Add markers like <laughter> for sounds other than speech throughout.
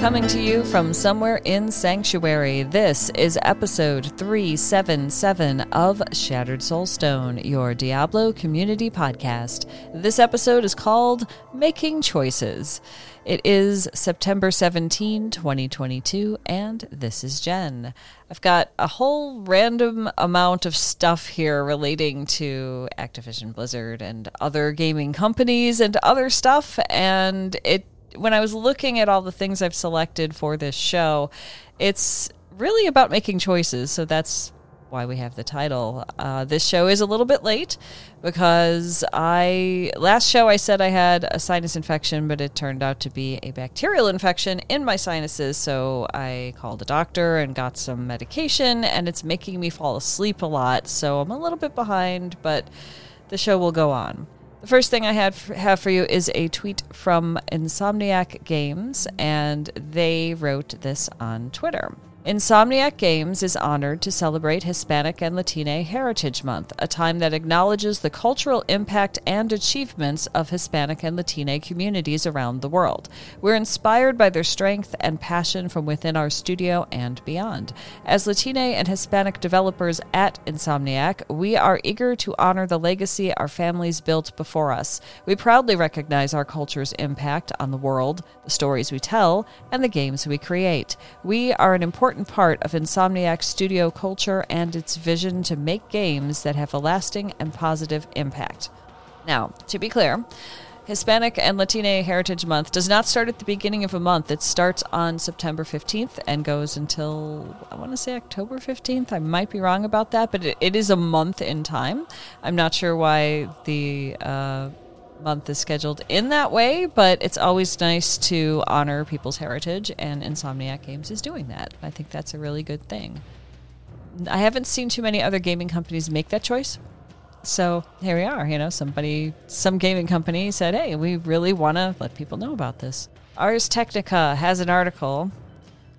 Coming to you from somewhere in Sanctuary, this is episode 377 of Shattered Soulstone, your Diablo community podcast. This episode is called Making Choices. It is September 17, 2022, and this is Jen. I've got a whole random amount of stuff here relating to Activision Blizzard and other gaming companies and other stuff, and it when I was looking at all the things I've selected for this show, it's really about making choices. So that's why we have the title. Uh, this show is a little bit late because I last show I said I had a sinus infection, but it turned out to be a bacterial infection in my sinuses. So I called a doctor and got some medication, and it's making me fall asleep a lot. So I'm a little bit behind, but the show will go on. The first thing I had have for you is a tweet from Insomniac Games, and they wrote this on Twitter. Insomniac Games is honored to celebrate Hispanic and Latina Heritage Month, a time that acknowledges the cultural impact and achievements of Hispanic and Latina communities around the world. We're inspired by their strength and passion from within our studio and beyond. As Latina and Hispanic developers at Insomniac, we are eager to honor the legacy our families built before us. We proudly recognize our culture's impact on the world, the stories we tell, and the games we create. We are an important important part of Insomniac's studio culture and its vision to make games that have a lasting and positive impact. Now, to be clear, Hispanic and Latina Heritage Month does not start at the beginning of a month. It starts on September 15th and goes until, I want to say October 15th. I might be wrong about that, but it, it is a month in time. I'm not sure why the. Uh, month is scheduled in that way, but it's always nice to honor people's heritage, and Insomniac Games is doing that. I think that's a really good thing. I haven't seen too many other gaming companies make that choice. So here we are, you know, somebody, some gaming company said, hey, we really want to let people know about this. Ars Technica has an article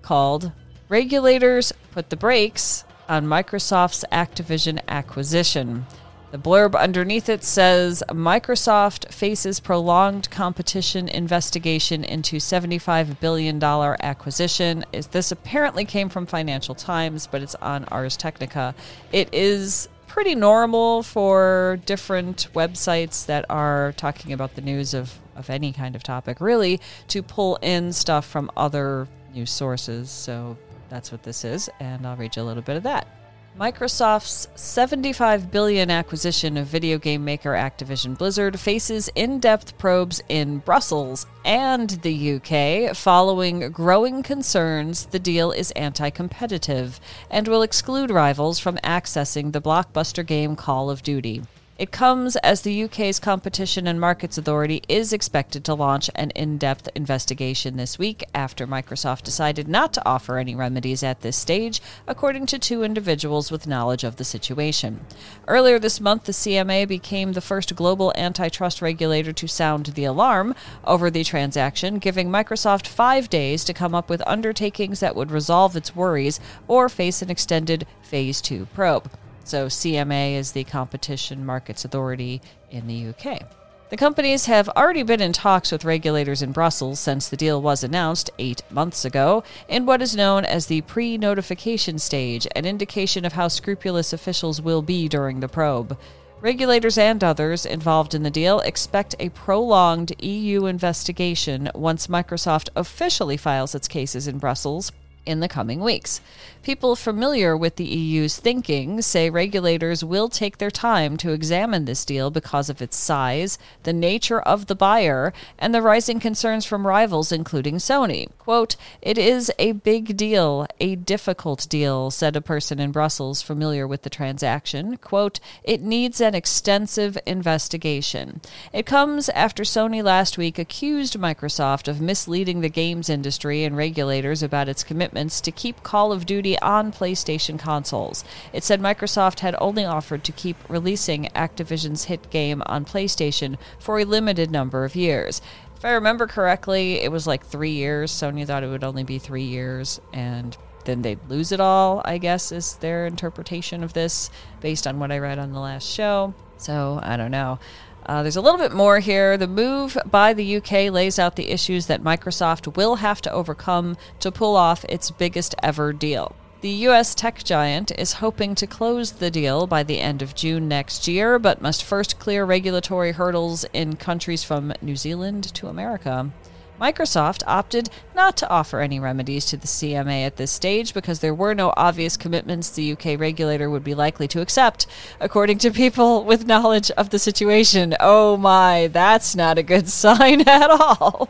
called Regulators Put the Brakes on Microsoft's Activision Acquisition. The blurb underneath it says Microsoft faces prolonged competition investigation into $75 billion acquisition. This apparently came from Financial Times, but it's on Ars Technica. It is pretty normal for different websites that are talking about the news of, of any kind of topic, really, to pull in stuff from other news sources. So that's what this is, and I'll read you a little bit of that. Microsoft's 75 billion acquisition of video game maker Activision Blizzard faces in-depth probes in Brussels and the UK following growing concerns the deal is anti-competitive and will exclude rivals from accessing the blockbuster game Call of Duty. It comes as the UK's Competition and Markets Authority is expected to launch an in depth investigation this week after Microsoft decided not to offer any remedies at this stage, according to two individuals with knowledge of the situation. Earlier this month, the CMA became the first global antitrust regulator to sound the alarm over the transaction, giving Microsoft five days to come up with undertakings that would resolve its worries or face an extended Phase 2 probe. So, CMA is the Competition Markets Authority in the UK. The companies have already been in talks with regulators in Brussels since the deal was announced eight months ago in what is known as the pre notification stage, an indication of how scrupulous officials will be during the probe. Regulators and others involved in the deal expect a prolonged EU investigation once Microsoft officially files its cases in Brussels in the coming weeks. People familiar with the EU's thinking say regulators will take their time to examine this deal because of its size, the nature of the buyer, and the rising concerns from rivals, including Sony. Quote, It is a big deal, a difficult deal, said a person in Brussels familiar with the transaction. Quote, It needs an extensive investigation. It comes after Sony last week accused Microsoft of misleading the games industry and regulators about its commitment commitments to keep Call of Duty on PlayStation consoles. It said Microsoft had only offered to keep releasing Activision's hit game on PlayStation for a limited number of years. If I remember correctly, it was like three years. Sony thought it would only be three years, and then they'd lose it all, I guess, is their interpretation of this based on what I read on the last show. So I don't know. Uh, there's a little bit more here. The move by the UK lays out the issues that Microsoft will have to overcome to pull off its biggest ever deal. The U.S. tech giant is hoping to close the deal by the end of June next year, but must first clear regulatory hurdles in countries from New Zealand to America. Microsoft opted not to offer any remedies to the CMA at this stage because there were no obvious commitments the UK regulator would be likely to accept, according to people with knowledge of the situation. Oh my, that's not a good <laughs> sign at all.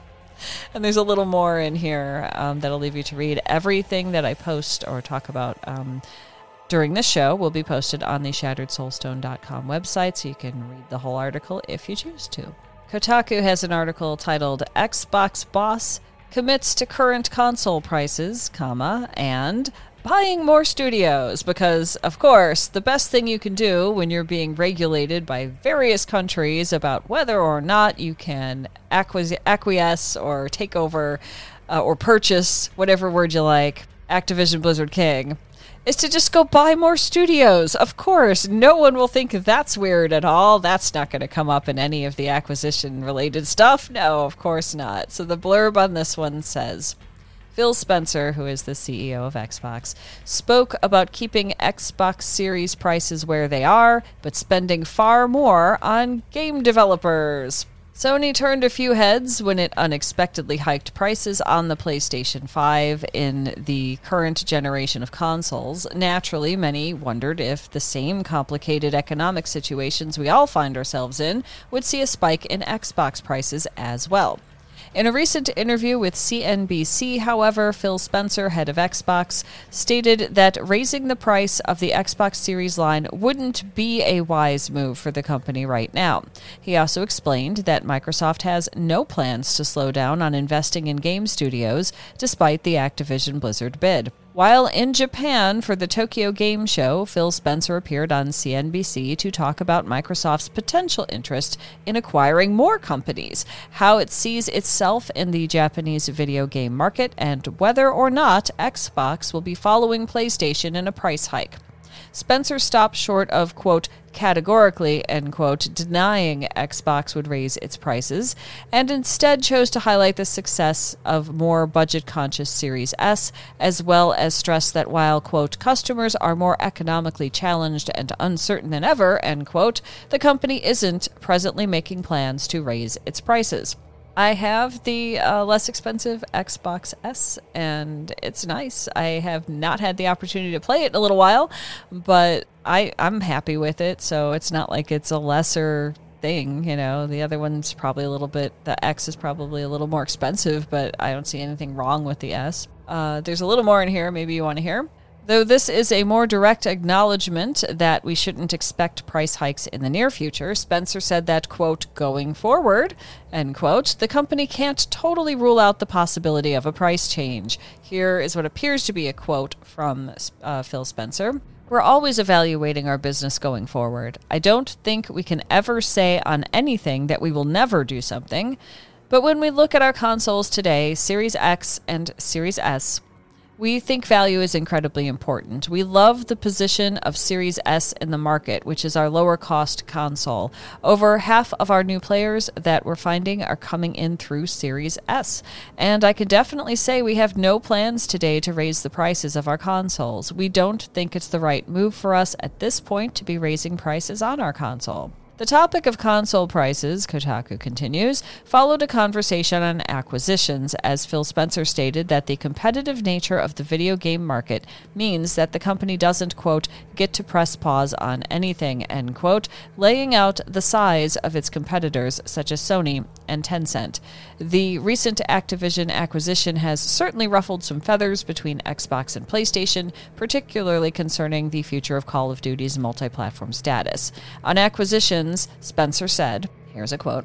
And there's a little more in here um, that'll leave you to read. Everything that I post or talk about um, during this show will be posted on the shatteredsoulstone.com website, so you can read the whole article if you choose to. Kotaku has an article titled Xbox Boss commits to current console prices, comma, and buying more studios because of course the best thing you can do when you're being regulated by various countries about whether or not you can acquiesce or take over uh, or purchase whatever word you like Activision Blizzard King is to just go buy more studios. Of course, no one will think that's weird at all. That's not going to come up in any of the acquisition related stuff. No, of course not. So the blurb on this one says Phil Spencer, who is the CEO of Xbox, spoke about keeping Xbox Series prices where they are, but spending far more on game developers. Sony turned a few heads when it unexpectedly hiked prices on the PlayStation 5 in the current generation of consoles. Naturally, many wondered if the same complicated economic situations we all find ourselves in would see a spike in Xbox prices as well. In a recent interview with CNBC, however, Phil Spencer, head of Xbox, stated that raising the price of the Xbox Series line wouldn't be a wise move for the company right now. He also explained that Microsoft has no plans to slow down on investing in game studios despite the Activision Blizzard bid. While in Japan for the Tokyo Game Show, Phil Spencer appeared on CNBC to talk about Microsoft's potential interest in acquiring more companies, how it sees itself in the Japanese video game market, and whether or not Xbox will be following PlayStation in a price hike. Spencer stopped short of, quote, categorically, end quote, denying Xbox would raise its prices, and instead chose to highlight the success of more budget conscious Series S, as well as stress that while, quote, customers are more economically challenged and uncertain than ever, end quote, the company isn't presently making plans to raise its prices. I have the uh, less expensive Xbox S, and it's nice. I have not had the opportunity to play it in a little while, but I I'm happy with it. So it's not like it's a lesser thing. You know, the other one's probably a little bit. The X is probably a little more expensive, but I don't see anything wrong with the S. Uh, there's a little more in here. Maybe you want to hear. Though this is a more direct acknowledgement that we shouldn't expect price hikes in the near future, Spencer said that, quote, going forward, end quote, the company can't totally rule out the possibility of a price change. Here is what appears to be a quote from uh, Phil Spencer. We're always evaluating our business going forward. I don't think we can ever say on anything that we will never do something. But when we look at our consoles today, Series X and Series S, we think value is incredibly important. We love the position of Series S in the market, which is our lower cost console. Over half of our new players that we're finding are coming in through Series S. And I can definitely say we have no plans today to raise the prices of our consoles. We don't think it's the right move for us at this point to be raising prices on our console. The topic of console prices, Kotaku continues, followed a conversation on acquisitions, as Phil Spencer stated that the competitive nature of the video game market means that the company doesn't, quote, get to press pause on anything, end quote, laying out the size of its competitors such as Sony and Tencent. The recent Activision acquisition has certainly ruffled some feathers between Xbox and PlayStation, particularly concerning the future of Call of Duty's multi platform status. On Spencer said, here's a quote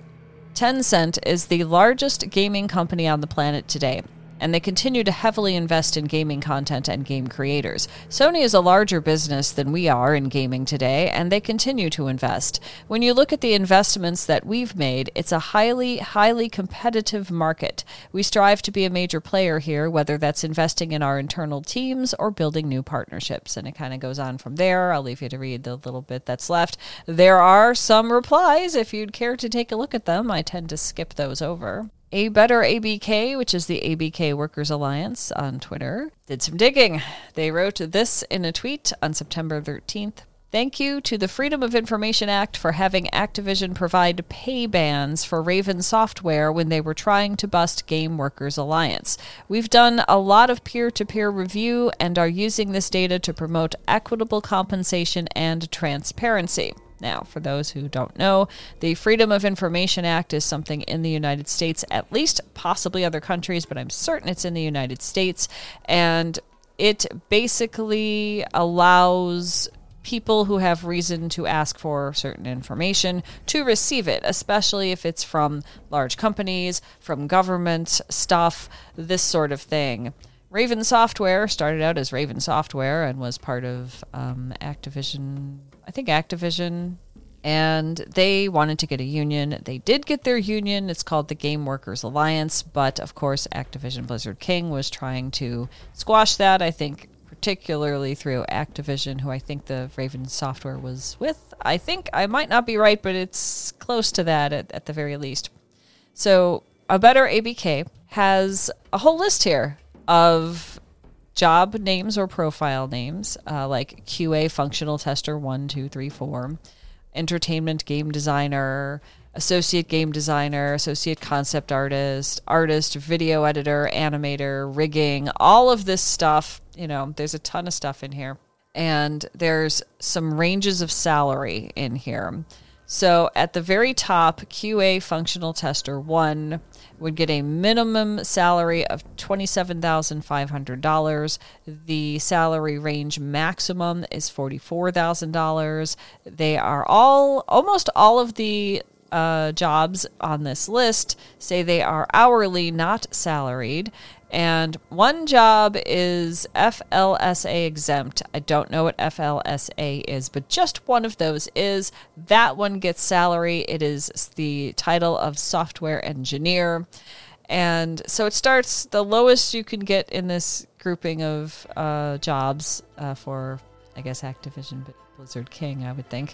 Tencent is the largest gaming company on the planet today. And they continue to heavily invest in gaming content and game creators. Sony is a larger business than we are in gaming today, and they continue to invest. When you look at the investments that we've made, it's a highly, highly competitive market. We strive to be a major player here, whether that's investing in our internal teams or building new partnerships. And it kind of goes on from there. I'll leave you to read the little bit that's left. There are some replies if you'd care to take a look at them. I tend to skip those over. A Better ABK, which is the ABK Workers Alliance on Twitter, did some digging. They wrote this in a tweet on September 13th. Thank you to the Freedom of Information Act for having Activision provide pay bans for Raven Software when they were trying to bust Game Workers Alliance. We've done a lot of peer to peer review and are using this data to promote equitable compensation and transparency. Now, for those who don't know, the Freedom of Information Act is something in the United States, at least possibly other countries, but I'm certain it's in the United States. And it basically allows people who have reason to ask for certain information to receive it, especially if it's from large companies, from government stuff, this sort of thing. Raven Software started out as Raven Software and was part of um, Activision I think Activision, and they wanted to get a union. They did get their union. It's called the Game Workers Alliance, but of course, Activision Blizzard King was trying to squash that. I think particularly through Activision, who I think the Raven software was with. I think I might not be right, but it's close to that at, at the very least. So, a better ABK has a whole list here of job names or profile names uh, like QA functional tester one, two, three, four, entertainment game designer, associate game designer, associate concept artist, artist, video editor, animator, rigging, all of this stuff. You know, there's a ton of stuff in here. And there's some ranges of salary in here. So at the very top, QA functional tester one would get a minimum salary of $27,500. The salary range maximum is $44,000. They are all, almost all of the uh, jobs on this list say they are hourly, not salaried. And one job is FLSA exempt. I don't know what FLSA is, but just one of those is. That one gets salary. It is the title of software engineer. And so it starts, the lowest you can get in this grouping of uh, jobs uh, for, I guess, Activision Blizzard King, I would think,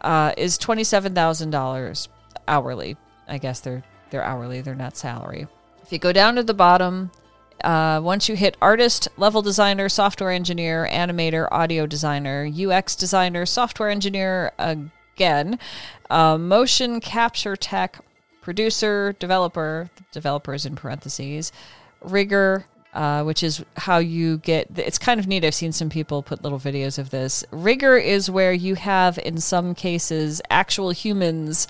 uh, is $27,000 hourly. I guess they're, they're hourly, they're not salary. If you go down to the bottom, uh, once you hit artist, level designer, software engineer, animator, audio designer, UX designer, software engineer again, uh, motion capture tech, producer, developer, developers in parentheses, rigger, uh, which is how you get it's kind of neat. I've seen some people put little videos of this. Rigor is where you have in some cases actual humans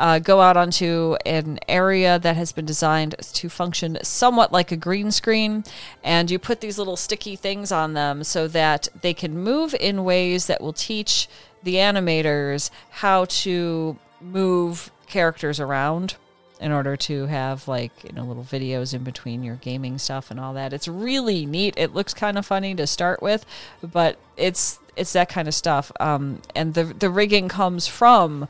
uh, go out onto an area that has been designed to function somewhat like a green screen, and you put these little sticky things on them so that they can move in ways that will teach the animators how to move characters around in order to have like you know little videos in between your gaming stuff and all that. It's really neat. It looks kind of funny to start with, but it's it's that kind of stuff. Um, and the the rigging comes from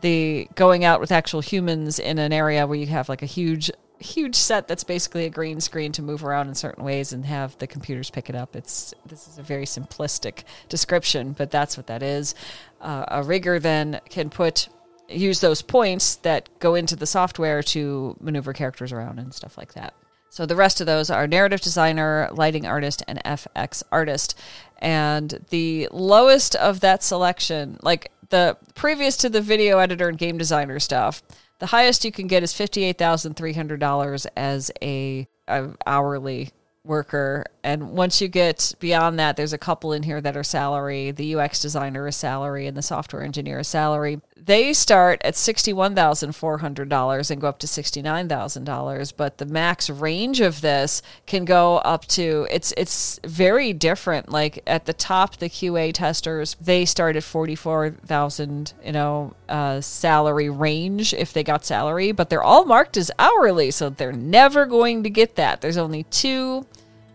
the going out with actual humans in an area where you have like a huge huge set that's basically a green screen to move around in certain ways and have the computers pick it up. It's this is a very simplistic description, but that's what that is. Uh, a rigger then can put use those points that go into the software to maneuver characters around and stuff like that. So the rest of those are narrative designer, lighting artist, and FX artist. And the lowest of that selection, like the previous to the video editor and game designer stuff, the highest you can get is fifty-eight thousand three hundred dollars as a, a, hourly worker. And once you get beyond that, there's a couple in here that are salary. The UX designer is salary, and the software engineer is salary. They start at $61,400 and go up to $69,000 but the max range of this can go up to it's it's very different. Like at the top the QA testers they start at 44,000 you know uh, salary range if they got salary but they're all marked as hourly so they're never going to get that. There's only two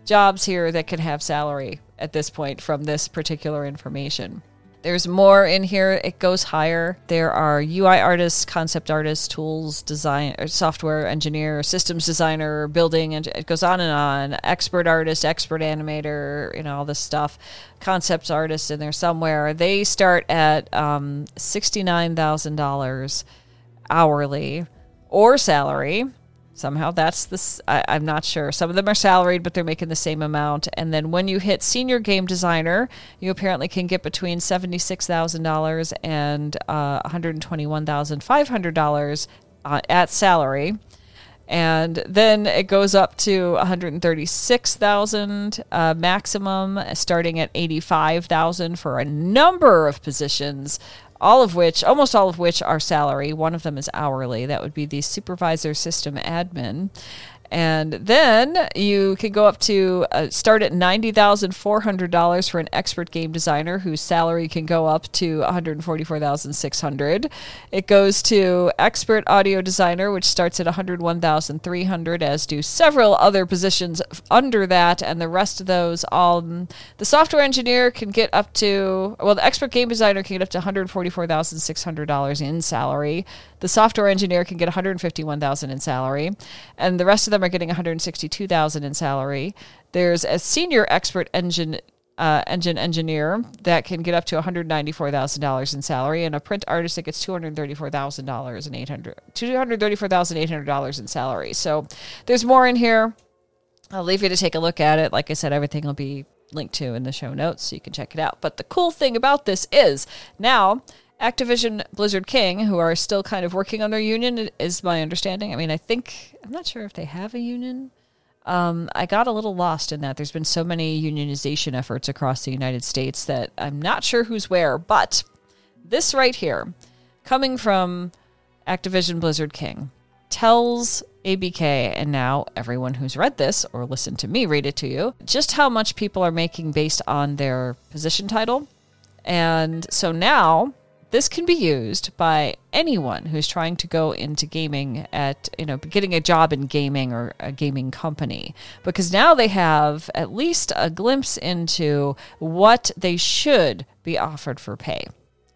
jobs here that can have salary at this point from this particular information there's more in here. It goes higher. There are UI artists, concept artists, tools design, software engineer, systems designer, building, and it goes on and on. Expert artist, expert animator, you know all this stuff. Concept artists in there somewhere. They start at um, sixty nine thousand dollars hourly or salary Somehow that's this. I'm not sure. Some of them are salaried, but they're making the same amount. And then when you hit senior game designer, you apparently can get between seventy six thousand dollars and uh, one hundred twenty one thousand five hundred dollars uh, at salary. And then it goes up to 136,000 uh, maximum, starting at 85,000 for a number of positions all of which, almost all of which are salary. One of them is hourly. That would be the supervisor system admin. And then you can go up to uh, start at $90,400 for an expert game designer whose salary can go up to 144,600. It goes to expert audio designer, which starts at 101,300, as do several other positions under that. And the rest of those, all the software engineer can get up to, well, the expert game designer can get up to $144,600 in salary. The software engineer can get 151,000 in salary, and the rest of them are getting 162,000 in salary. There's a senior expert engine uh, engine engineer that can get up to $194,000 in salary, and a print artist that gets $234,000 and 800 $234,800 in salary. So there's more in here. I'll leave you to take a look at it. Like I said, everything will be linked to in the show notes so you can check it out. But the cool thing about this is now Activision Blizzard King, who are still kind of working on their union, is my understanding. I mean, I think, I'm not sure if they have a union. Um, I got a little lost in that. There's been so many unionization efforts across the United States that I'm not sure who's where. But this right here, coming from Activision Blizzard King, tells ABK and now everyone who's read this or listened to me read it to you just how much people are making based on their position title. And so now this can be used by anyone who's trying to go into gaming at, you know, getting a job in gaming or a gaming company. Because now they have at least a glimpse into what they should be offered for pay.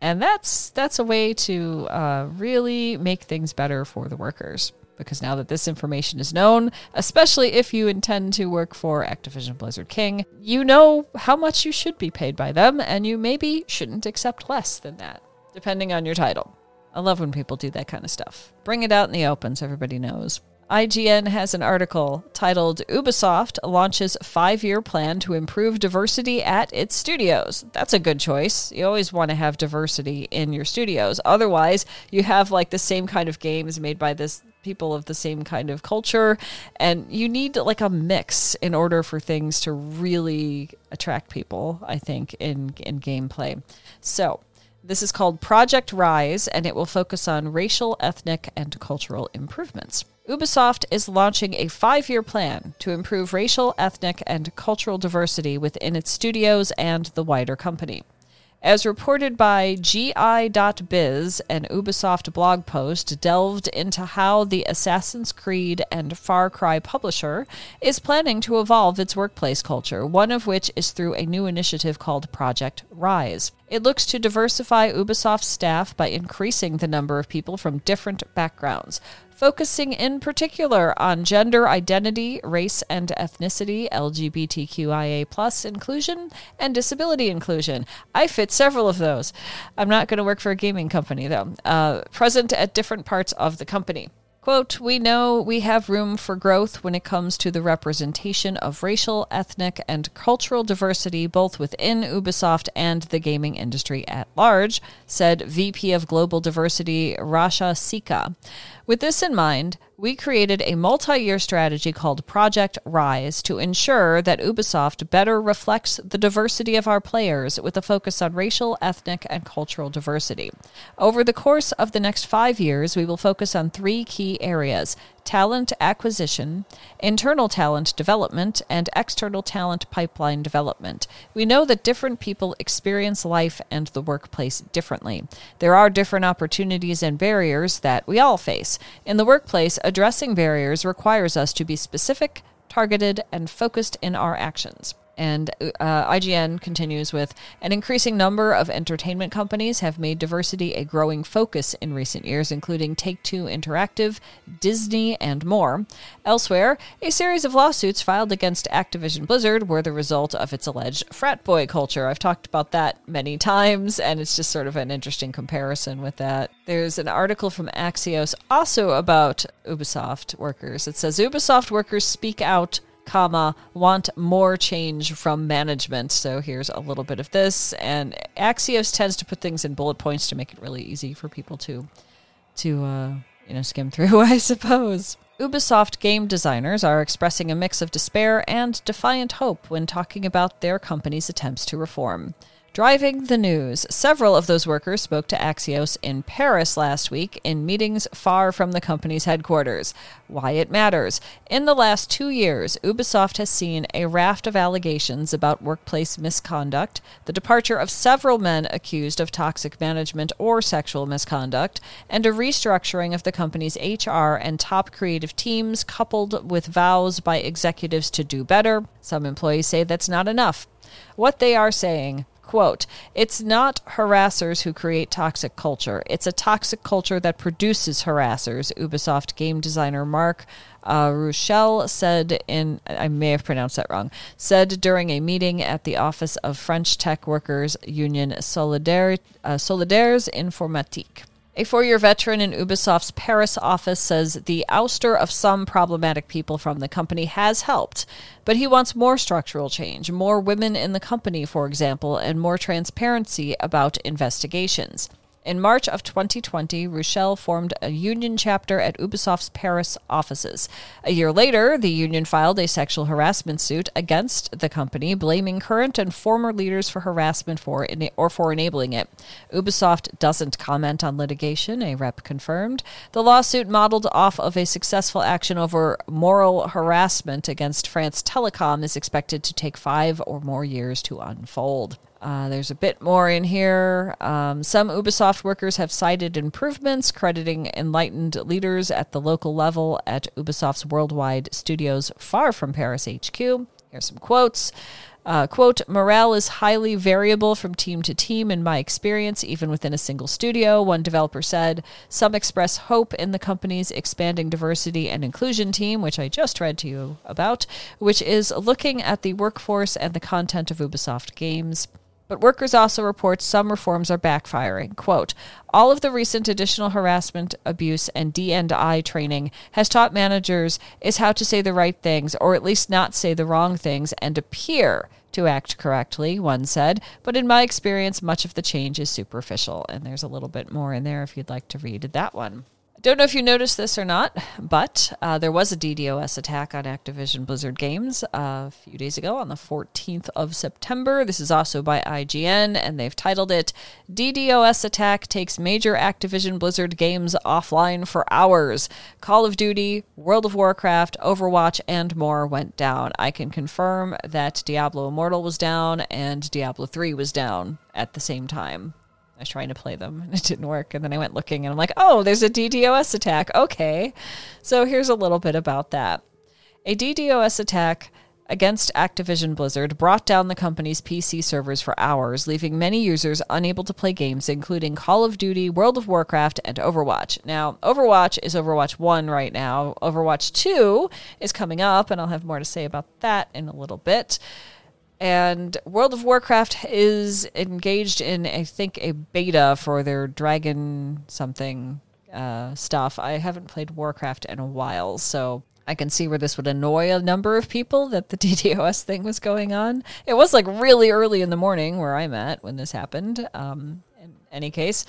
And that's that's a way to uh, really make things better for the workers. Because now that this information is known, especially if you intend to work for Activision Blizzard King, you know how much you should be paid by them, and you maybe shouldn't accept less than that depending on your title. I love when people do that kind of stuff. Bring it out in the open so everybody knows. IGN has an article titled Ubisoft launches five year plan to improve diversity at its studios. That's a good choice. You always want to have diversity in your studios. Otherwise, you have like the same kind of games made by this people of the same kind of culture and you need like a mix in order for things to really attract people, I think in in gameplay. So, this is called Project Rise, and it will focus on racial, ethnic, and cultural improvements. Ubisoft is launching a five year plan to improve racial, ethnic, and cultural diversity within its studios and the wider company. As reported by GI.biz, an Ubisoft blog post delved into how the Assassin's Creed and Far Cry publisher is planning to evolve its workplace culture, one of which is through a new initiative called Project Rise. It looks to diversify Ubisoft's staff by increasing the number of people from different backgrounds, focusing in particular on gender identity, race and ethnicity, LGBTQIA plus inclusion, and disability inclusion. I fit several of those. I'm not going to work for a gaming company though. Uh, present at different parts of the company. Quote, we know we have room for growth when it comes to the representation of racial, ethnic, and cultural diversity both within Ubisoft and the gaming industry at large, said VP of Global Diversity Raashi Sikka. With this in mind, we created a multi year strategy called Project Rise to ensure that Ubisoft better reflects the diversity of our players with a focus on racial, ethnic, and cultural diversity. Over the course of the next five years, we will focus on three key areas talent acquisition, internal talent development, and external talent pipeline development. We know that different people experience life and the workplace differently. There are different opportunities and barriers that we all face. In the workplace, addressing barriers requires us to be specific, targeted, and focused in our actions. And uh, IGN continues with an increasing number of entertainment companies have made diversity a growing focus in recent years, including Take Two Interactive, Disney, and more. Elsewhere, a series of lawsuits filed against Activision Blizzard were the result of its alleged frat boy culture. I've talked about that many times, and it's just sort of an interesting comparison with that. There's an article from Axios also about Ubisoft workers. It says Ubisoft workers speak out comma, want more change from management. So here's a little bit of this. And Axios tends to put things in bullet points to make it really easy for people to, to uh, you know, skim through, <laughs> I suppose. Ubisoft game designers are expressing a mix of despair and defiant hope when talking about their company's attempts to reform. Driving the news. Several of those workers spoke to Axios in Paris last week in meetings far from the company's headquarters. Why it matters. In the last two years, Ubisoft has seen a raft of allegations about workplace misconduct, the departure of several men accused of toxic management or sexual misconduct, and a restructuring of the company's HR and top creative teams, coupled with vows by executives to do better. Some employees say that's not enough. What they are saying Quote, it's not harassers who create toxic culture. It's a toxic culture that produces harassers, Ubisoft game designer Mark uh, said in, I may have pronounced that wrong, said during a meeting at the office of French tech workers union uh, Solidaires Informatique. A four year veteran in Ubisoft's Paris office says the ouster of some problematic people from the company has helped, but he wants more structural change, more women in the company, for example, and more transparency about investigations. In March of 2020, Rutschlé formed a union chapter at Ubisoft's Paris offices. A year later, the union filed a sexual harassment suit against the company, blaming current and former leaders for harassment for or for enabling it. Ubisoft doesn't comment on litigation, a rep confirmed. The lawsuit modeled off of a successful action over moral harassment against France Telecom is expected to take 5 or more years to unfold. Uh, there's a bit more in here. Um, some Ubisoft workers have cited improvements, crediting enlightened leaders at the local level at Ubisoft's worldwide studios far from Paris HQ. Here's some quotes. Uh, quote, morale is highly variable from team to team in my experience, even within a single studio, one developer said. Some express hope in the company's expanding diversity and inclusion team, which I just read to you about, which is looking at the workforce and the content of Ubisoft games. But workers also report some reforms are backfiring. Quote, all of the recent additional harassment, abuse, and D&I training has taught managers is how to say the right things, or at least not say the wrong things, and appear to act correctly, one said. But in my experience, much of the change is superficial. And there's a little bit more in there if you'd like to read that one. Don't know if you noticed this or not, but uh, there was a DDoS attack on Activision Blizzard Games uh, a few days ago on the 14th of September. This is also by IGN, and they've titled it DDoS Attack Takes Major Activision Blizzard Games Offline for Hours. Call of Duty, World of Warcraft, Overwatch, and more went down. I can confirm that Diablo Immortal was down and Diablo 3 was down at the same time. I was trying to play them and it didn't work. And then I went looking and I'm like, oh, there's a DDoS attack. Okay. So here's a little bit about that. A DDoS attack against Activision Blizzard brought down the company's PC servers for hours, leaving many users unable to play games, including Call of Duty, World of Warcraft, and Overwatch. Now, Overwatch is Overwatch 1 right now. Overwatch 2 is coming up, and I'll have more to say about that in a little bit. And World of Warcraft is engaged in, I think, a beta for their Dragon something uh, stuff. I haven't played Warcraft in a while, so I can see where this would annoy a number of people that the <laughs> DDoS thing was going on. It was like really early in the morning where I'm at when this happened. Um, in any case,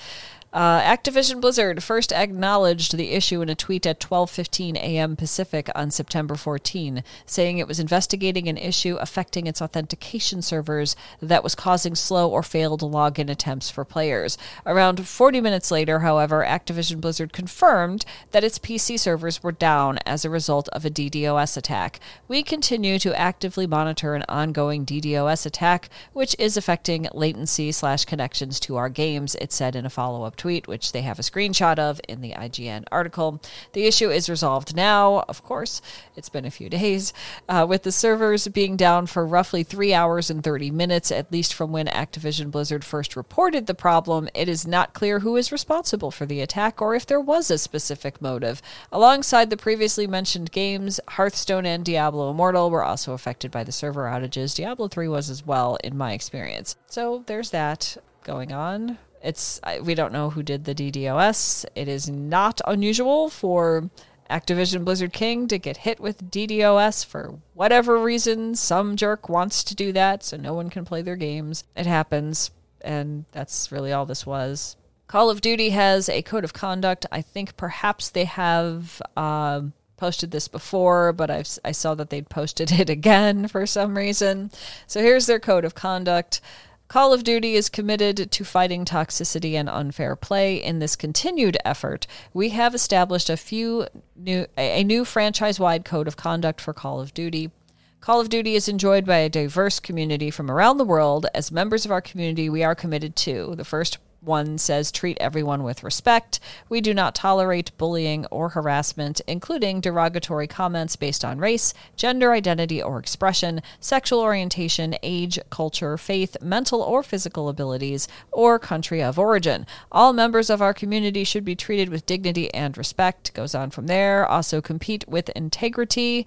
Uh, Activision Blizzard first acknowledged the issue in a tweet at 12:15 a.m. Pacific on September 14, saying it was investigating an issue affecting its authentication servers that was causing slow or failed login attempts for players. Around 40 minutes later, however, Activision Blizzard confirmed that its PC servers were down as a result of a DDoS attack. We continue to actively monitor an ongoing DDoS attack, which is affecting latency slash connections to our games. It said in a follow-up tweet, which they have a screenshot of in the IGN article. The issue is resolved now, of course. It's been a few days, uh, with the servers being down for roughly three hours and 30 minutes, at least from when Activision Blizzard first reported the problem. It is not clear who is responsible for the attack or if there was a specific motive. Alongside the previously mentioned games, Hearthstone and Diablo Immortal were also affected by the server outages. Diablo 3 was as well, in my experience. So there's that going on. It's we don't know who did the DDoS. It is not unusual for Activision Blizzard King to get hit with DDoS for whatever reason. Some jerk wants to do that so no one can play their games. It happens, and that's really all this was. Call of Duty has a code of conduct. I think perhaps they have um, posted this before, but I've, I saw that they'd posted <laughs> it again for some reason. So here's their code of conduct. Call of Duty is committed to fighting toxicity and unfair play. In this continued effort, we have established a few new a new franchise-wide code of conduct for Call of Duty. Call of Duty is enjoyed by a diverse community from around the world. As members of our community, we are committed to the first one says treat everyone with respect. We do not tolerate bullying or harassment, including derogatory comments based on race, gender identity or expression, sexual orientation, age, culture, faith, mental or physical abilities, or country of origin. All members of our community should be treated with dignity and respect. Goes on from there. Also compete with integrity.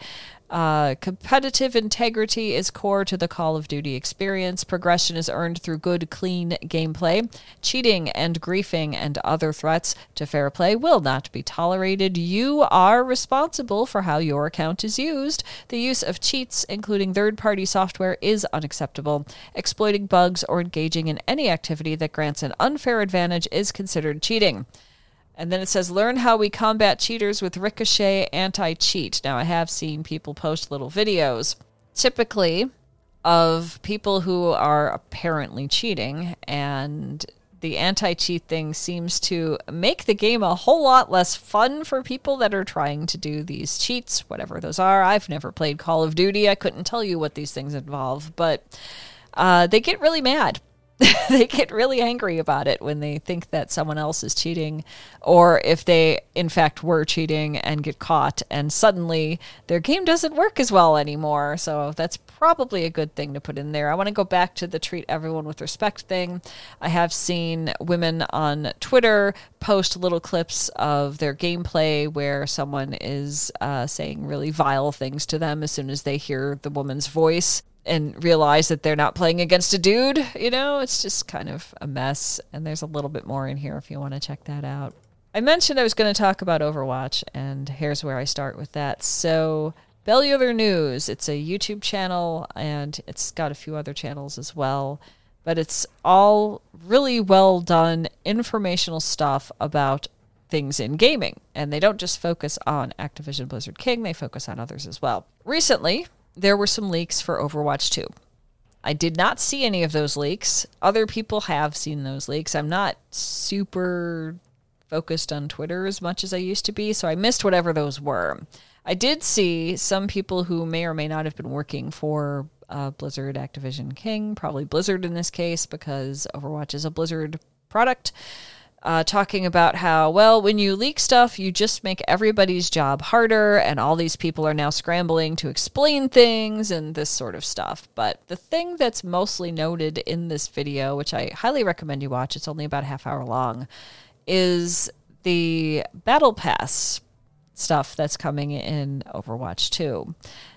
Uh, competitive integrity is core to the Call of Duty experience. Progression is earned through good, clean gameplay. Cheating and griefing and other threats to fair play will not be tolerated. You are responsible for how your account is used. The use of cheats, including third party software, is unacceptable. Exploiting bugs or engaging in any activity that grants an unfair advantage is considered cheating. And then it says, learn how we combat cheaters with Ricochet anti cheat. Now, I have seen people post little videos, typically of people who are apparently cheating, and the anti cheat thing seems to make the game a whole lot less fun for people that are trying to do these cheats, whatever those are. I've never played Call of Duty, I couldn't tell you what these things involve, but uh, they get really mad <laughs> they get really angry about it when they think that someone else is cheating, or if they, in fact, were cheating and get caught, and suddenly their game doesn't work as well anymore. So that's probably a good thing to put in there. I want to go back to the treat everyone with respect thing. I have seen women on Twitter post little clips of their gameplay where someone is uh, saying really vile things to them as soon as they hear the woman's voice and realize that they're not playing against a dude. You know, it's just kind of a mess. And there's a little bit more in here if you want to check that out. I mentioned I was going to talk about Overwatch, and here's where I start with that. So, Bellular News, it's a YouTube channel, and it's got a few other channels as well. But it's all really well done informational stuff about things in gaming. And they don't just focus on Activision Blizzard King, they focus on others as well. Recently, there were some leaks for Overwatch 2. I did not see any of those leaks. Other people have seen those leaks. I'm not super focused on Twitter as much as I used to be, so I missed whatever those were. I did see some people who may or may not have been working for uh, Blizzard Activision King, probably Blizzard in this case, because Overwatch is a Blizzard product uh, talking about how, well, when you leak stuff, you just make everybody's job harder, and all these people are now scrambling to explain things and this sort of stuff. But the thing that's mostly noted in this video, which I highly recommend you watch, it's only about a half hour long, is the Battle Pass stuff that's coming in Overwatch 2.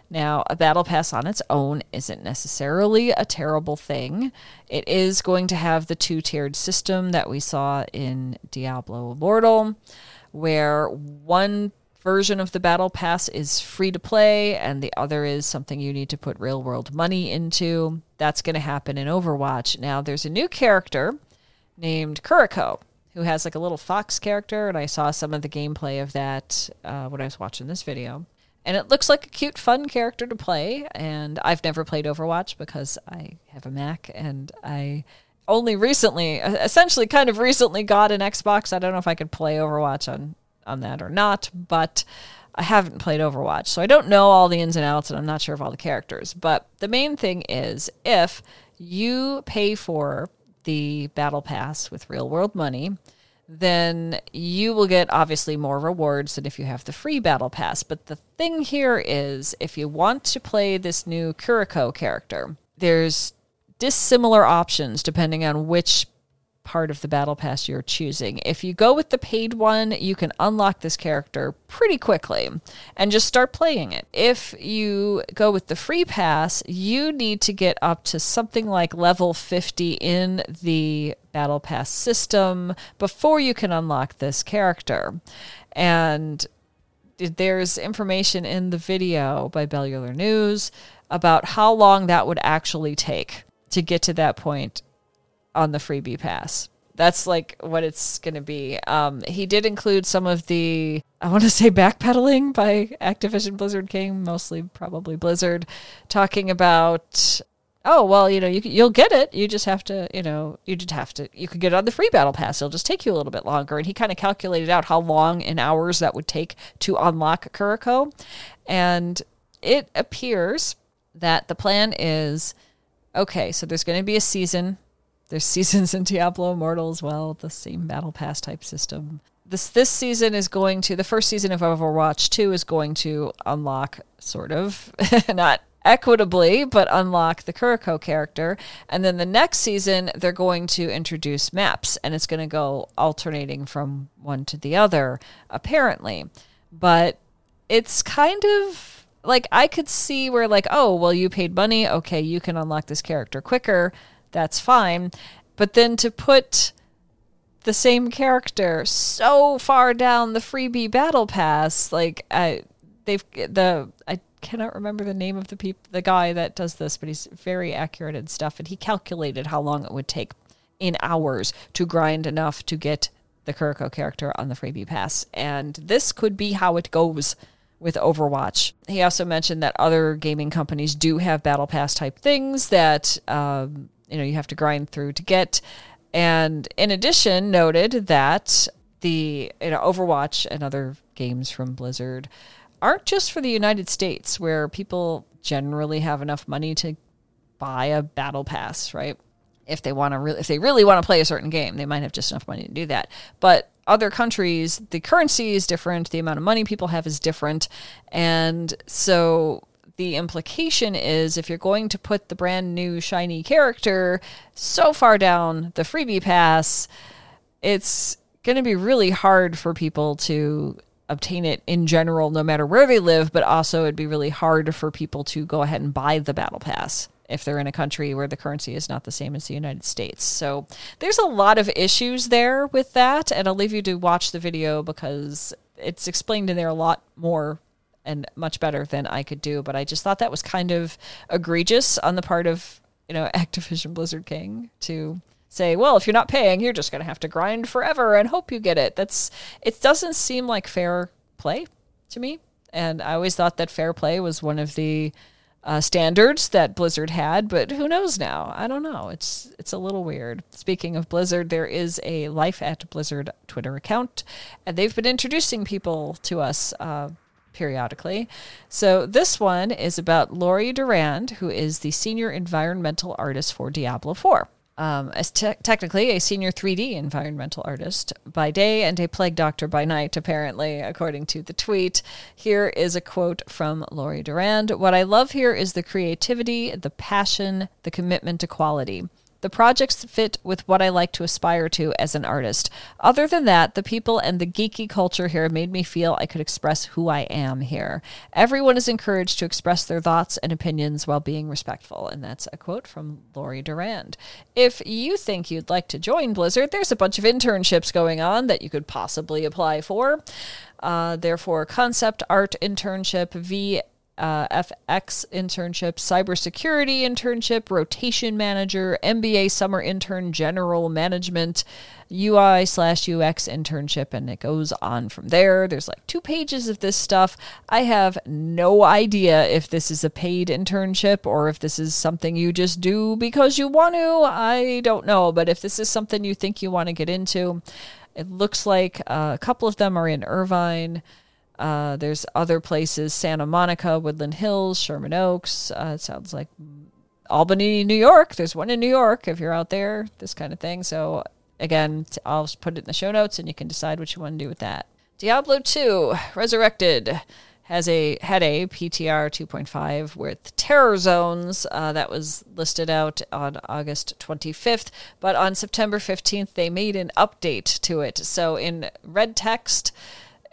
Now, a battle pass on its own isn't necessarily a terrible thing. It is going to have the two tiered system that we saw in Diablo Immortal, where one version of the battle pass is free to play and the other is something you need to put real world money into. That's going to happen in Overwatch. Now, there's a new character named Kiriko who has like a little fox character, and I saw some of the gameplay of that uh, when I was watching this video. And it looks like a cute, fun character to play. And I've never played Overwatch because I have a Mac and I only recently, essentially, kind of recently got an Xbox. I don't know if I could play Overwatch on on that or not, but I haven't played Overwatch, so I don't know all the ins and outs, and I'm not sure of all the characters. But the main thing is, if you pay for the battle pass with real world money, then you will get obviously more rewards than if you have the free battle pass. But the thing here is, if you want to play this new Kiriko character, there's dissimilar options depending on which part of the battle pass you're choosing. If you go with the paid one, you can unlock this character pretty quickly and just start playing it. If you go with the free pass, you need to get up to something like level 50 in the battle pass system before you can unlock this character. And there's information in the video by Bellular News about how long that would actually take to get to that point on the freebie pass. That's like what it's going to be. Um, he did include some of the, I want to say backpedaling by Activision Blizzard King, mostly probably Blizzard, talking about oh well you know you you'll get it you just have to you know you just have to you could get it on the free battle pass it'll just take you a little bit longer and he kind of calculated out how long in hours that would take to unlock Kiriko and it appears that the plan is okay so there's going to be a season there's <laughs> seasons in Diablo Immortal as well, the same battle pass type system. This this season is going to the first season of Overwatch 2 is going to unlock sort of <laughs> not equitably, but unlock the Kiriko character. And then the next season, they're going to introduce maps, and it's going to go alternating from one to the other, apparently. But it's kind of like I could see where, like, oh, well, you paid money. Okay, you can unlock this character quicker that's fine. But then to put the same character so far down the freebie battle pass, like I, they've the I cannot remember the name of the peop, the guy that does this, but he's very accurate and stuff, and he calculated how long it would take in hours to grind enough to get the Kiriko character on the freebie pass, and this could be how it goes with Overwatch. He also mentioned that other gaming companies do have battle pass type things that um, you know you have to grind through to get. And in addition, noted that the you know Overwatch and other games from Blizzard aren't just for the United States, where people generally have enough money to buy a battle pass, right? If they want to really, if they really want to play a certain game, they might have just enough money to do that. But other countries, the currency is different, the amount of money people have is different, and so the implication is if you're going to put the brand new shiny character so far down the freebie pass, it's going to be really hard for people to obtain it in general, no matter where they live, but also it'd be really hard for people to go ahead and buy the battle pass if they're in a country where the currency is not the same as the United States. So there's a lot of issues there with that, and I'll leave you to watch the video because it's explained in there a lot more and much better than I could do. But I just thought that was kind of egregious on the part of you know <laughs> Activision Blizzard King to say, well, if you're not paying, you're just going to have to grind forever and hope you get it. That's it doesn't seem like fair play to me. And I always thought that fair play was one of the uh, standards that Blizzard had, but who knows now? I don't know. It's it's a little weird. Speaking of Blizzard, there is a Life at Blizzard Twitter account, and they've been introducing people to us. Uh, periodically. So this one is about Laurie Durand, who is the senior environmental artist for Diablo 4. Um, as te- technically a senior 3D environmental artist by day and a plague doctor by night, apparently, according to the tweet. Here is a quote from Laurie Durand What I love here is the creativity, the passion, the commitment to quality. The projects fit with what I like to aspire to as an artist. Other than that, the people and the geeky culture here made me feel I could express who I am here. Everyone is encouraged to express their thoughts and opinions while being respectful. And that's a quote from Laurie Durand. If you think you'd like to join Blizzard, there's a bunch of internships going on that you could possibly apply for. Uh, therefore, concept art internship, V uh, FX internship, cybersecurity internship, rotation manager, MBA summer intern, general management, UI slash UX internship, and it goes on from there. There's like two pages of this stuff. I have no idea if this is a paid internship or if this is something you just do because you want to. I don't know, but if this is something you think you want to get into, it looks like uh, a couple of them are in Irvine. Uh, there's other places Santa Monica, Woodland Hills, Sherman Oaks. Uh, it sounds like Albany, New York. There's one in New York if you're out there, this kind of thing. So, again, I'll put it in the show notes and you can decide what you want to do with that. Diablo 2 Resurrected has a had a PTR 2.5 with terror zones uh, that was listed out on August 25th, but on September 15th they made an update to it. So in red text,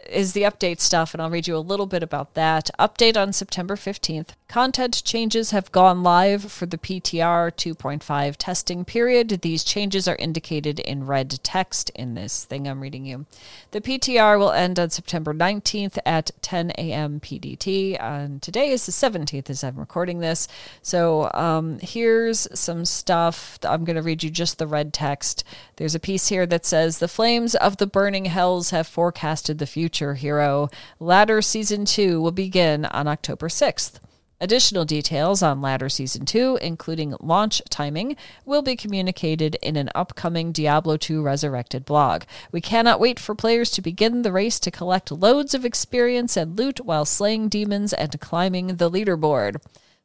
is the update stuff, and I'll read you a little bit about that. Update on September 15th. Content changes have gone live for the PTR 2.5 testing period. These changes are indicated in red text in this thing I'm reading you. The PTR will end on September 19th at 10 a.m. PDT, and today is the 17th as I'm recording this. So um, here's some stuff. I'm going to read you just the red text. There's a piece here that says The flames of the burning hells have forecasted the future future hero. Ladder Season 2 will begin on October 6th. Additional details on Ladder Season 2, including launch timing, will be communicated in an upcoming Diablo 2 Resurrected blog. We cannot wait for players to begin the race to collect loads of experience and loot while slaying demons and climbing the leaderboard.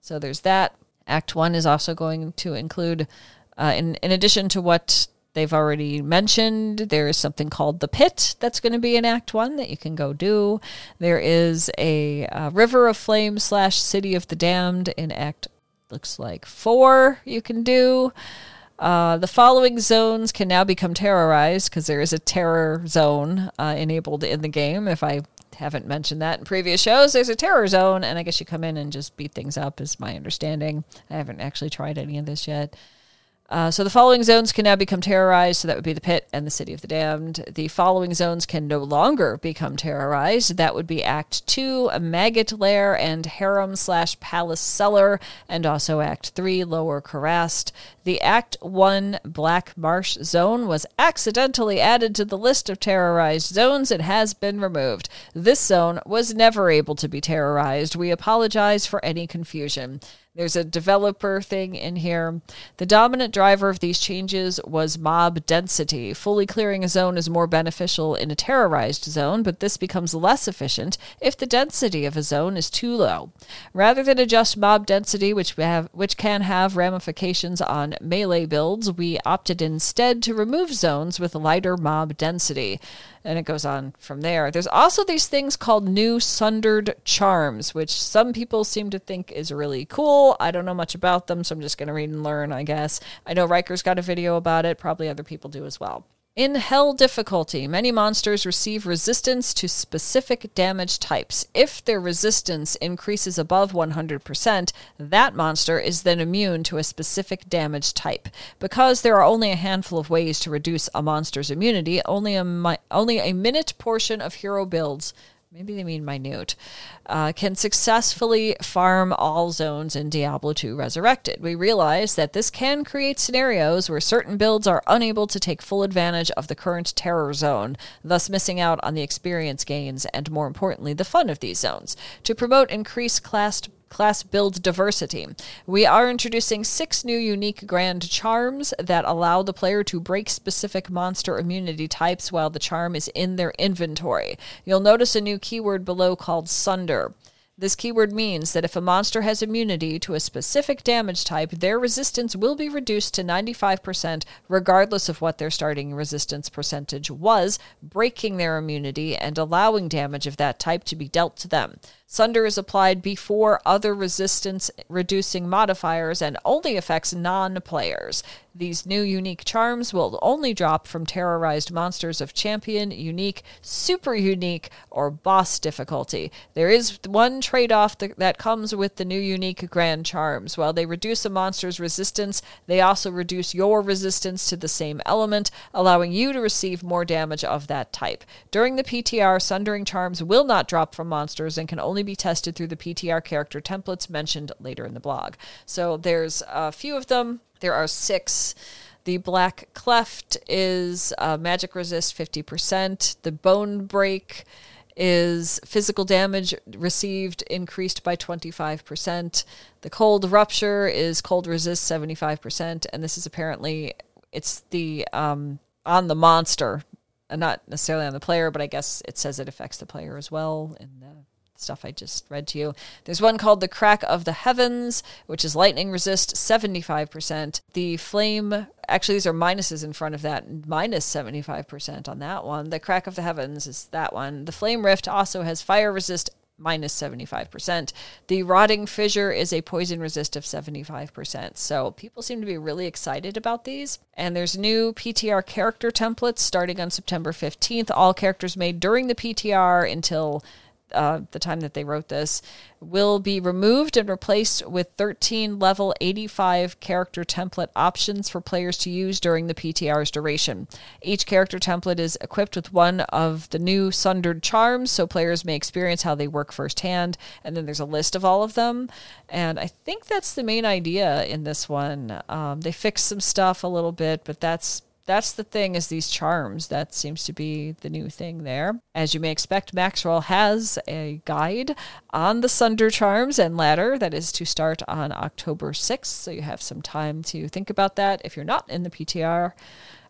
So there's that. Act 1 is also going to include, uh, in, in addition to what They've already mentioned there is something called the Pit that's going to be in Act One that you can go do. There is a River of Flame slash City of the Damned in Act looks like four you can do. Uh, the following zones can now become terrorized because there is a terror zone uh, enabled in the game. If I haven't mentioned that in previous shows, there's a terror zone, and I guess you come in and just beat things up, is my understanding. I haven't actually tried any of this yet. Uh, so the following zones can now become terrorized. So that would be the pit and the city of the damned. The following zones can no longer become terrorized. That would be Act Two, a maggot lair and harem slash palace cellar, and also Act Three, lower Kurast. The Act One Black Marsh zone was accidentally added to the list of terrorized zones and has been removed. This zone was never able to be terrorized. We apologize for any confusion. There's a developer thing in here. The dominant driver of these changes was mob density. Fully clearing a zone is more beneficial in a terrorized zone, but this becomes less efficient if the density of a zone is too low. Rather than adjust mob density, which have which can have ramifications on melee builds, we opted instead to remove zones with lighter mob density and it goes on from there. There's also these things called new sundered charms, which some people seem to think is really cool. I don't know much about them, so I'm just going to read and learn, I guess. I know Rhykker's got a video about it, probably other people do as well. In Hell difficulty, many monsters receive resistance to specific damage types. If their resistance increases above 100%, that monster is then immune to a specific damage type. Because there are only a handful of ways to reduce a monster's immunity, only a, mi- only a minute portion of hero builds maybe they mean minute, uh, can successfully farm all zones in Diablo 2 Resurrected. We realize that this can create scenarios where certain builds are unable to take full advantage of the current terror zone, thus missing out on the experience gains and, more importantly, the fun of these zones. To promote increased class class build diversity. We are introducing six new unique grand charms that allow the player to break specific monster immunity types while the charm is in their inventory. You'll notice a new keyword below called Sunder. This keyword means that if a monster has immunity to a specific damage type, their resistance will be reduced to 95% regardless of what their starting resistance percentage was, breaking their immunity and allowing damage of that type to be dealt to them. Sunder is applied before other resistance reducing modifiers and only affects non players. These new unique charms will only drop from terrorized monsters of champion, unique, super unique, or boss difficulty. There is one trade off that comes with the new unique grand charms. While they reduce a monster's resistance, they also reduce your resistance to the same element, allowing you to receive more damage of that type. During the PTR, sundering charms will not drop from monsters and can only only be tested through the PTR character templates mentioned later in the blog. So there's a few of them. There are six. The Black Cleft is uh, magic resist 50%. The Bone Break is physical damage received increased by 25%. The Cold Rupture is cold resist 75%. And this is apparently, it's the, um, on the monster, not necessarily on the player, but I guess it says it affects the player as well in the stuff I just read to you. There's one called The Crack of the Heavens, which is lightning resist 75%. The flame, actually, these are minuses in front of that, minus 75% on that one. The Crack of the Heavens is that one. The Flame Rift also has fire resist minus 75%. The Rotting Fissure is a poison resist of 75%. So people seem to be really excited about these. And there's new PTR character templates starting on September 15th. All characters made during the PTR until uh, the time that they wrote this, will be removed and replaced with 13 level 85 character template options for players to use during the PTR's duration. Each character template is equipped with one of the new Sundered charms, so players may experience how they work firsthand. And then there's a list of all of them. And I think that's the main idea in this one. Um, they fixed some stuff a little bit, but that's that's the thing is these charms. That seems to be the new thing there. As you may expect, Maxroll has a guide on the Sunder charms and ladder that is to start on October 6th. So you have some time to think about that. If you're not in the PTR,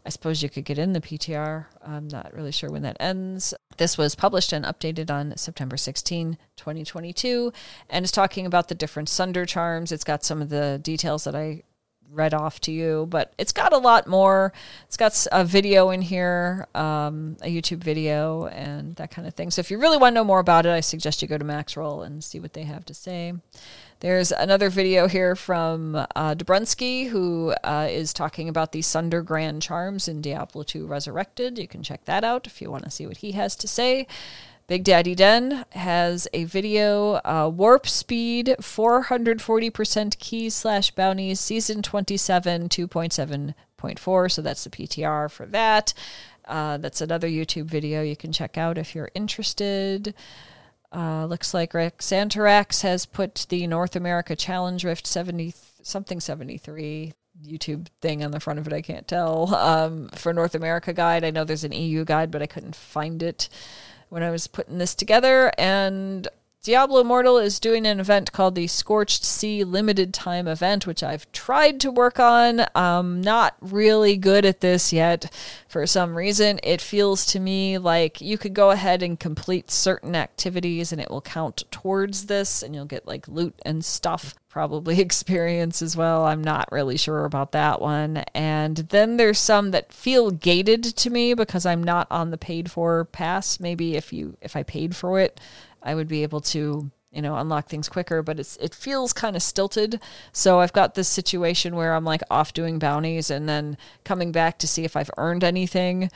I suppose you could get in the PTR. I'm not really sure when that ends. This was published and updated on September 16, 2022, and is talking about the different Sunder charms. It's got some of the details that I read off to you, but it's got a lot more. It's got a video in here, um, a YouTube video, and that kind of thing. So if you really want to know more about it, I suggest you go to Maxroll and see what they have to say. There's another video here from uh, Dobrunsky, who uh, is talking about the Sunder Grand Charms in Diablo II Resurrected. You can check that out if you want to see what he has to say. Big Daddy Den has a video, uh, Warp Speed 440% keys slash bounties, season 27, 2.7.4. So that's the PTR for that. Uh, that's another YouTube video you can check out if you're interested. Uh, looks like Xantarax has put the North America Challenge Rift 70 something 73 YouTube thing on the front of it. I can't tell. Um, for North America guide, I know there's an EU guide, but I couldn't find it when I was putting this together. And Diablo Immortal is doing an event called the Scorched Sea Limited Time event, which I've tried to work on. I'm not really good at this yet for some reason. It feels to me like you could go ahead and complete certain activities and it will count towards this, and you'll get like loot and stuff probably <laughs> experience as well. I'm not really sure about that one. And then there's some that feel gated to me because I'm not on the paid for pass. Maybe if you if I paid for it, I would be able to you know unlock things quicker but it's it feels kind of stilted so i've got this situation where i'm like off doing bounties and then coming back to see if i've earned anything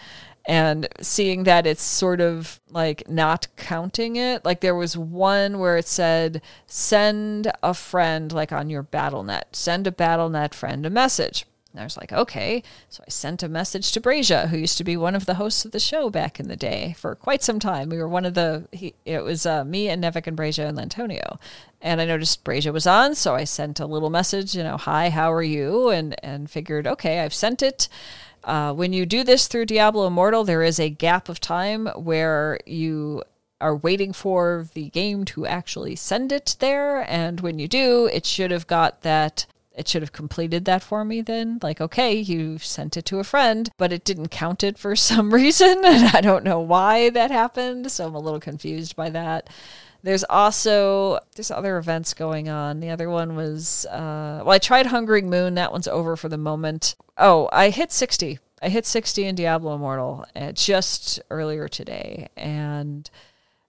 and seeing that it's sort of like not counting it. Like there was one where it said, send a friend, like on your BattleNet, send a BattleNet friend a message. And I was like, okay. So I sent a message to Brazia, who used to be one of the hosts of the show back in the day for quite some time. We were one of the, he, it was uh, me and Nevik and Brazia and Lantonio. And I noticed Brazia was on, so I sent a little message, you know, hi, how are you? And, and figured, okay, I've sent it. Uh, when you do this through Diablo Immortal, there is a gap of time where you are waiting for the game to actually send it there. And when you do, it should have got that. It should have completed that for me then. Like, okay, you sent it to a friend, but it didn't count it for <laughs> some reason. <laughs> And I don't know why that happened. So I'm a little confused by that. There's also there's other events going on. The other one was uh, well, I tried Hungering Moon. That one's over for the moment. Oh, I hit 60. I hit 60 in Diablo Immortal uh, just earlier today, and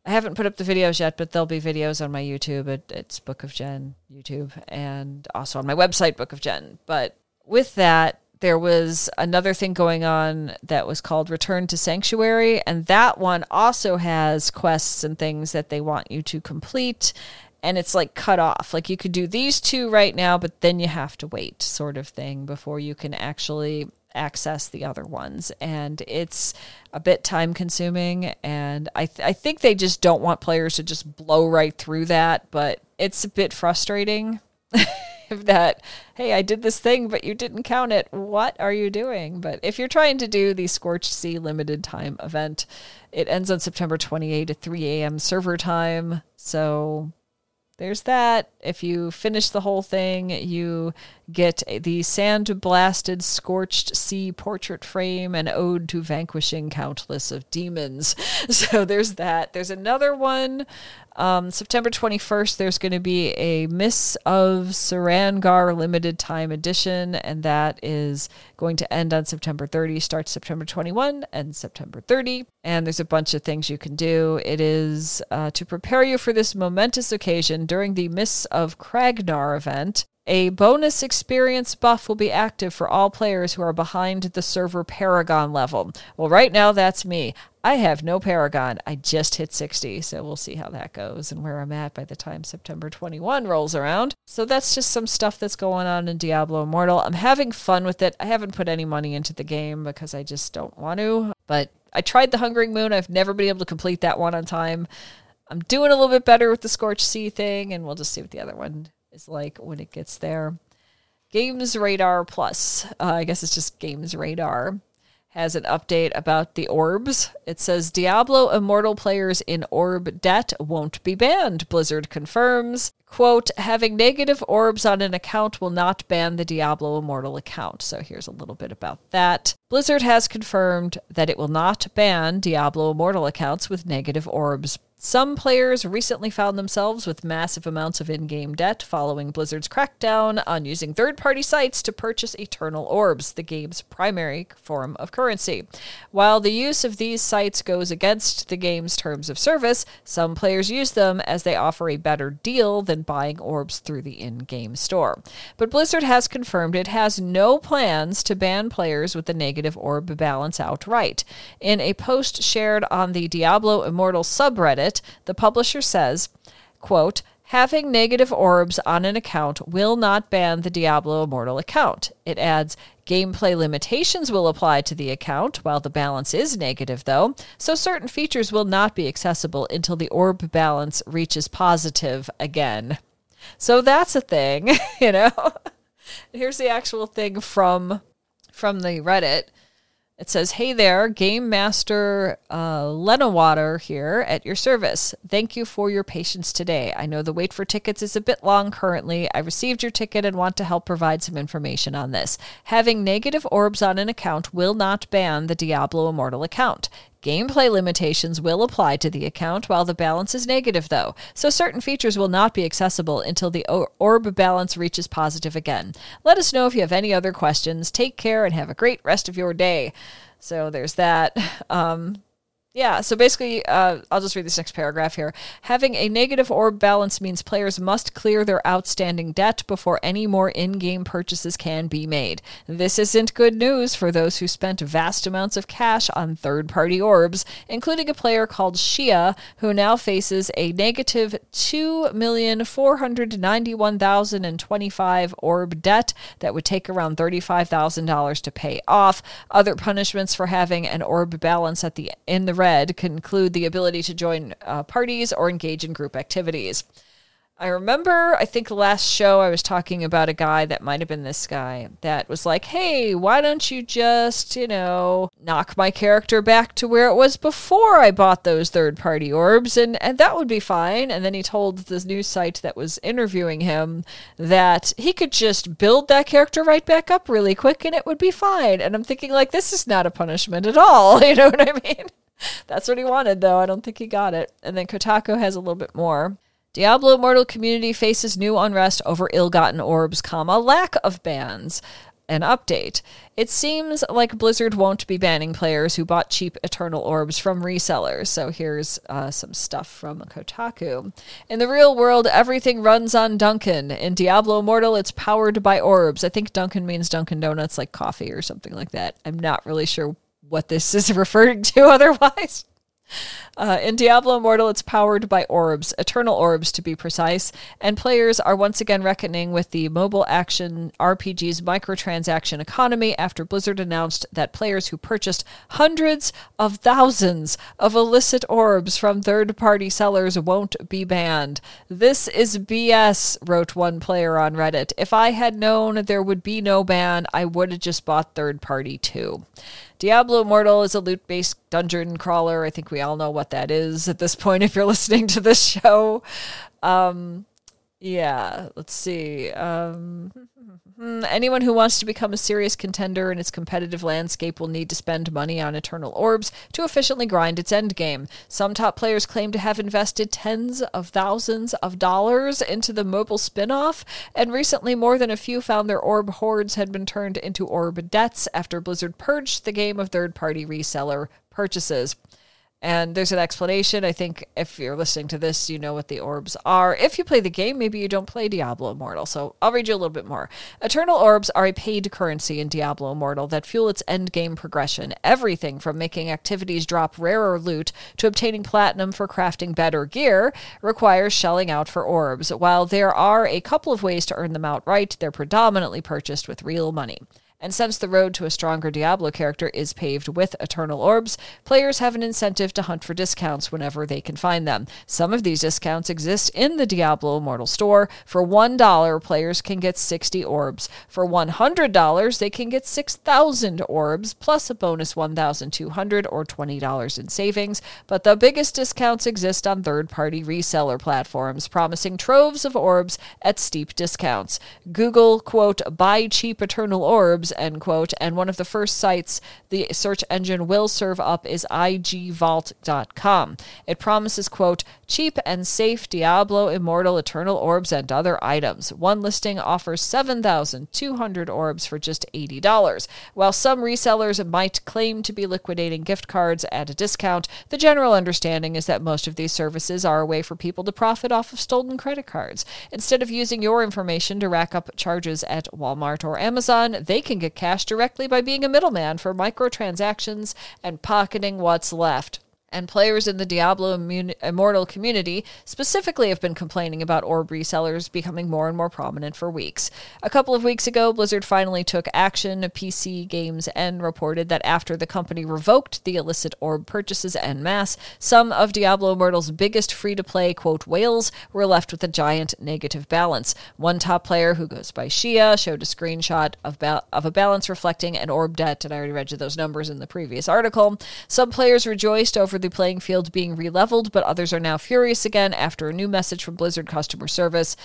I haven't put up the videos yet, but there'll be videos on my YouTube. It, it's Book of Jen YouTube, and also on my website, Book of Jen. But with that, there was another thing going on that was called Return to Sanctuary, and that one also has quests and things that they want you to complete. And it's like cut off. Like you could do these two right now, but then you have to wait, sort of thing, before you can actually access the other ones. And it's a bit time consuming. And I, th- I think they just don't want players to just blow right through that. But it's a bit frustrating. <laughs> that hey i did this thing but you didn't count it what are you doing but if you're trying to do the scorched sea limited time event it ends on september 28 at 3 a.m server time so there's that. If you finish the whole thing, you get the sand blasted, scorched sea portrait frame and ode to vanquishing countless of demons. <laughs> So there's that. There's another one. Um, September 21st, there's going to be a Miss of Sarangar limited time edition, and that is going to end on September 30, starts September 21 and September 30. And there's a bunch of things you can do. It is uh, to prepare you for this momentous occasion during the Miss of Kragnar event. A bonus experience buff will be active for all players who are behind the server Paragon level. Well, right now that's me. I have no Paragon. I just hit 60, so we'll see how that goes and where I'm at by the time September 21 rolls around. So that's just some stuff that's going on in Diablo Immortal. I'm having fun with it. I haven't put any money into the game because I just don't want to, but I tried the Hungering Moon. I've never been able to complete that one on time. I'm doing a little bit better with the Scorch Sea thing, and we'll just see what the other one is like when it gets there. Games Radar Plus, uh, I guess it's just Games Radar, has an update about the orbs. It says Diablo Immortal players in orb debt won't be banned, Blizzard confirms. Quote, having negative orbs on an account will not ban the Diablo Immortal account. So here's a little bit about that. Blizzard has confirmed that it will not ban Diablo Immortal accounts with negative orbs. Some players recently found themselves with massive amounts of in game debt following Blizzard's crackdown on using third party sites to purchase Eternal Orbs, the game's primary form of currency. While the use of these sites goes against the game's terms of service, some players use them as they offer a better deal than buying orbs through the in game store. But Blizzard has confirmed it has no plans to ban players with the negative orb balance outright. In a post shared on the Diablo Immortal subreddit, it, the publisher says, quote, Having negative orbs on an account will not ban the Diablo Immortal account. It adds, Gameplay limitations will apply to the account while the balance is negative, though, so certain features will not be accessible until the orb balance reaches positive again. So that's a thing, <laughs> you know? Here's the actual thing from from the Reddit. It says, Hey there, Game Master uh, Lenawater here at your service. Thank you for your patience today. I know the wait for tickets is a bit long currently. I received your ticket and want to help provide some information on this. Having negative orbs on an account will not ban the Diablo Immortal account. Gameplay limitations will apply to the account while the balance is negative, though, so certain features will not be accessible until the orb balance reaches positive again. Let us know if you have any other questions. Take care and have a great rest of your day. So there's that. Um, yeah, so basically, uh, I'll just read this next paragraph here. Having a negative orb balance means players must clear their outstanding debt before any more in game purchases can be made. This isn't good news for those who spent vast amounts of cash on third party orbs, including a player called Shia, who now faces a negative 2,491,025 orb debt that would take around $35,000 to pay off. Other punishments for having an orb balance at the in the include the ability to join uh, parties or engage in group activities. I remember, I think the last show I was talking about a guy that might have been this guy that was like, hey, why don't you just, you know, knock my character back to where it was before I bought those third party orbs and, and that would be fine. And then he told this news site that was interviewing him that he could just build that character right back up really quick and it would be fine. And I'm thinking, like, this is not a punishment at all. <laughs> You know what I mean? <laughs> That's what he wanted, though. I don't think he got it. And then Kotaku has a little bit more. Diablo Immortal community faces new unrest over ill-gotten orbs, comma lack of bans. An update. It seems like Blizzard won't be banning players who bought cheap Eternal Orbs from resellers. So here's uh, some stuff from Kotaku. In the real world, everything runs on Duncan. In Diablo Immortal, it's powered by orbs. I think Duncan means Dunkin' Donuts, like coffee or something like that. I'm not really sure what this is <laughs> referring to <laughs> otherwise. Uh, in Diablo Immortal, it's powered by orbs, eternal orbs to be precise, and players are once again reckoning with the mobile action RPG's microtransaction economy after Blizzard announced that players who purchased hundreds of thousands of illicit orbs from third party sellers won't be banned. This is BS, wrote one player on Reddit. If I had known there would be no ban, I would have just bought third party too. Diablo Immortal is a loot based dungeon crawler. I think we all know what that is at this point <laughs> if you're listening to this show. Um, yeah, let's see. Um, <laughs> Mm, anyone who wants to become a serious contender in its competitive landscape will need to spend money on eternal orbs to efficiently grind its endgame. Some top players claim to have invested tens of thousands of dollars into the mobile spin off, and recently more than a few found their orb hoards had been turned into orb debts after Blizzard purged the game of third party reseller purchases. And there's an explanation. I think if you're listening to this, you know what the orbs are. If you play the game, maybe you don't play Diablo Immortal. So I'll read you a little bit more. Eternal orbs are a paid currency in Diablo Immortal that fuel its end game progression. Everything from making activities drop rarer loot to obtaining platinum for crafting better gear requires shelling out for orbs. While there are a couple of ways to earn them outright, they're predominantly purchased with real money. And since the road to a stronger Diablo character is paved with eternal orbs, players have an incentive to hunt for discounts whenever they can find them. Some of these discounts exist in the Diablo Immortal store. For $1, players can get 60 orbs. For $100, they can get 6,000 orbs, plus a bonus 1,200 or $20 in savings. But the biggest discounts exist on third party reseller platforms, promising troves of orbs at steep discounts. Google, quote, buy cheap eternal orbs end quote. And one of the first sites the search engine will serve up is igvault.com. It promises, quote, cheap and safe Diablo Immortal Eternal Orbs and other items. One listing offers 7,200 orbs for just $80. While some resellers might claim to be liquidating gift cards at a discount, the general understanding is that most of these services are a way for people to profit off of stolen credit cards. Instead of using your information to rack up charges at Walmart or Amazon, they can get cash directly by being a middleman for microtransactions and pocketing what's left and players in the Diablo Immortal community specifically have been complaining about orb resellers becoming more and more prominent for weeks. A couple of weeks ago, Blizzard finally took action. PC Games N reported that after the company revoked the illicit orb purchases en masse, some of Diablo Immortal's biggest free to play, quote, whales were left with a giant negative balance. One top player who goes by Shia showed a screenshot of, ba- of a balance reflecting an orb debt, and I already read you those numbers in the previous article. Some players rejoiced over the playing field being releveled, but others are now furious again after a new message from Blizzard customer service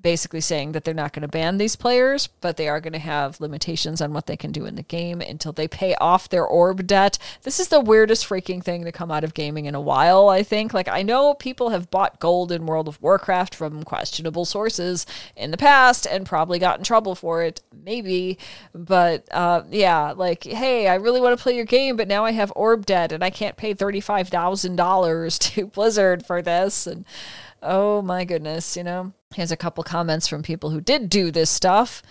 basically saying that they're not going to ban these players, but they are going to have limitations on what they can do in the game until they pay off their orb debt. This is the weirdest freaking thing to come out of gaming in a while, I think. Like, I know people have bought gold in World of Warcraft from questionable sources in the past and probably got in trouble for it, maybe. But uh, yeah, like, hey, I really want to play your game, but now I have orb debt and I can't pay $35,000 <laughs> to Blizzard for this. And oh my goodness, you know? Here's a couple comments from people who did do this stuff.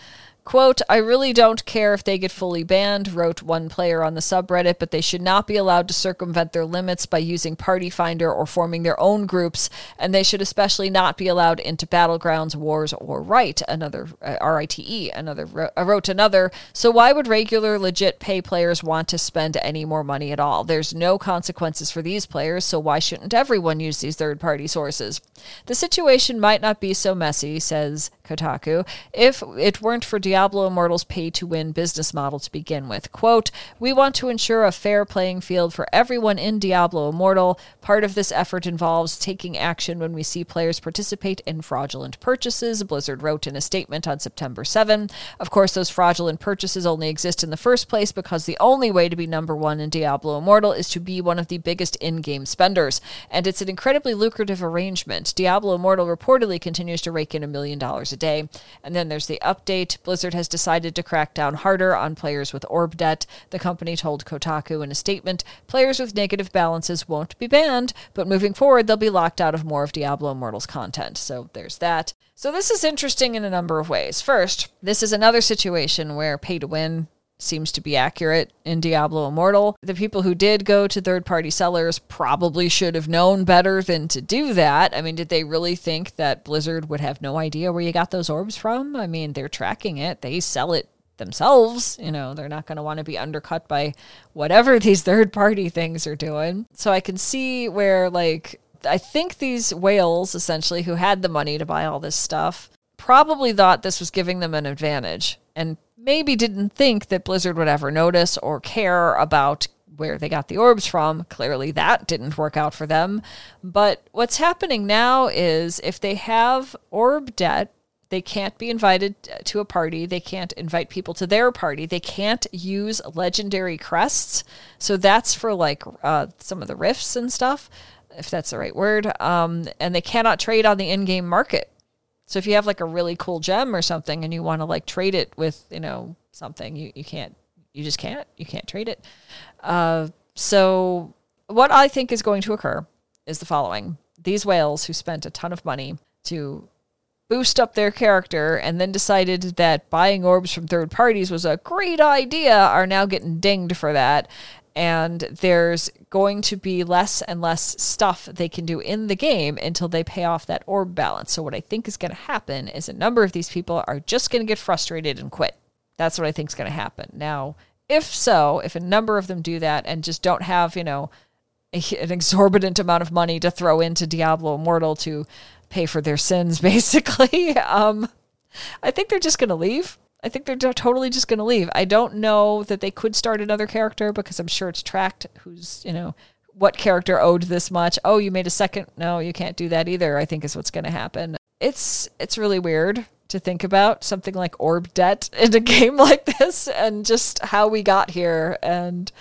Quote, I really don't care if they get fully banned, wrote one player on the subreddit, but they should not be allowed to circumvent their limits by using Party Finder or forming their own groups, and they should especially not be allowed into battlegrounds, wars, or right. Another uh, R-I-T-E, another uh, wrote another. So why would regular legit pay players want to spend any more money at all? There's no consequences for these players, so why shouldn't everyone use these third-party sources? The situation might not be so messy, says Kotaku, if it weren't for Diablo Immortal's pay to win business model to begin with. Quote, We want to ensure a fair playing field for everyone in Diablo Immortal. Part of this effort involves taking action when we see players participate in fraudulent purchases, Blizzard wrote in a statement on September 7. Of course, those fraudulent purchases only exist in the first place because the only way to be number one in Diablo Immortal is to be one of the biggest in game spenders. And it's an incredibly lucrative arrangement. Diablo Immortal reportedly continues to rake in a million dollars a day. And then there's the update. Blizzard has decided to crack down harder on players with orb debt. The company told Kotaku in a statement players with negative balances won't be banned, but moving forward, they'll be locked out of more of Diablo Immortal's content. So there's that. So this is interesting in a number of ways. First, this is another situation where pay to win seems to be accurate in Diablo Immortal. The people who did go to third party sellers probably should have known better than to do that. I mean, did they really think that Blizzard would have no idea where you got those orbs from? I mean, they're tracking it, they sell it themselves. You know, they're not going to want to be undercut by whatever <laughs> these third party things are doing. So I can see where, like, I think these whales essentially who had the money to buy all this stuff probably thought this was giving them an advantage and maybe didn't think that Blizzard would ever notice or care about where they got the orbs from. Clearly, that didn't work out for them. But what's happening now is if they have orb debt, they can't be invited to a party. They can't invite people to their party. They can't use legendary crests. So that's for like uh, some of the rifts and stuff, if that's the right word. Um, and they cannot trade on the in game market. So if you have like a really cool gem or something and you want to like trade it with, you know, something, you, you can't, you just can't, you can't trade it. Uh, so what I think is going to occur is the following. These whales who spent a ton of money to boost up their character and then decided that buying orbs from third parties was a great idea are now getting dinged for that and there's going to be less and less stuff they can do in the game until they pay off that orb balance. So what I think is going to happen is a number of these people are just going to get frustrated and quit. That's what I think is going to happen. Now, if so, if a number of them do that and just don't have, you know, a, an exorbitant amount of money to throw into Diablo Immortal to pay for their sins, <laughs> basically, um, I think they're just going to leave. I think they're totally just going to leave. I don't know that they could start another character because I'm sure it's tracked who's, you know, what character owed this much. Oh, you made a second. No, you can't do that either. I think is what's going to happen. It's it's really weird to think about something like orb debt <laughs> in a game like this and just how we got here and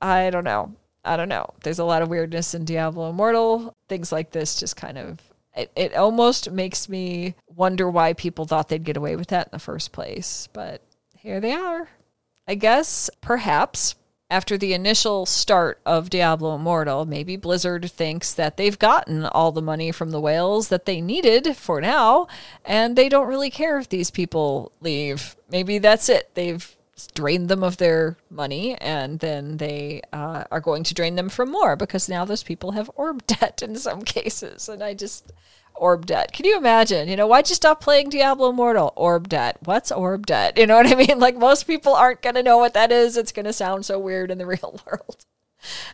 I don't know. I don't know. There's a lot of weirdness in Diablo Immortal. Things like this just kind of it, it almost makes me wonder why people thought they'd get away with that in the first place. But here they are. I guess perhaps after the initial start of Diablo Immortal, maybe Blizzard thinks that they've gotten all the money from the whales that they needed for now, and they don't really care if these people leave. Maybe that's it. They've drained them of their money, and then they uh, are going to drain them for more because now those people have orb <laughs> debt in some cases. And I just orb debt. Can you imagine? You know, why'd you stop playing Diablo Immortal? Orb debt. What's orb debt? You know what I mean? <laughs> Like most people aren't going to know what that is. It's going to sound so weird in the <laughs> real world.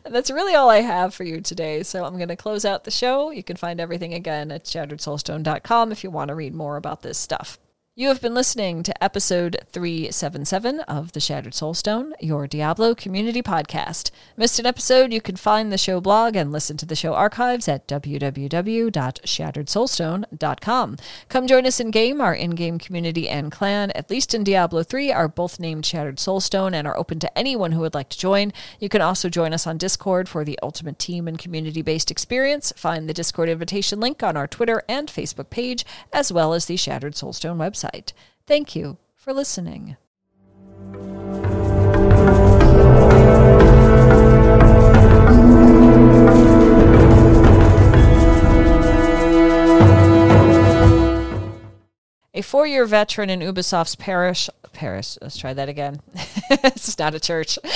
And that's really all I have for you today. So I'm going to close out the show. You can find everything again at shatteredsoulstone.com if you want to read more about this stuff. You have been listening to episode 377 of The Shattered Soulstone, your Diablo community podcast. Missed an episode? You can find the show blog and listen to the show archives at www.shatteredsoulstone.com. Come join us in game. Our in game community and clan, at least in Diablo 3, are both named Shattered Soulstone and are open to anyone who would like to join. You can also join us on Discord for the ultimate team and community based experience. Find the Discord invitation link on our Twitter and Facebook page, as well as the Shattered Soulstone website website. Thank you for listening. A four year veteran in Ubisoft's Paris, Paris, let's try that again. <laughs> it's not a church. <laughs>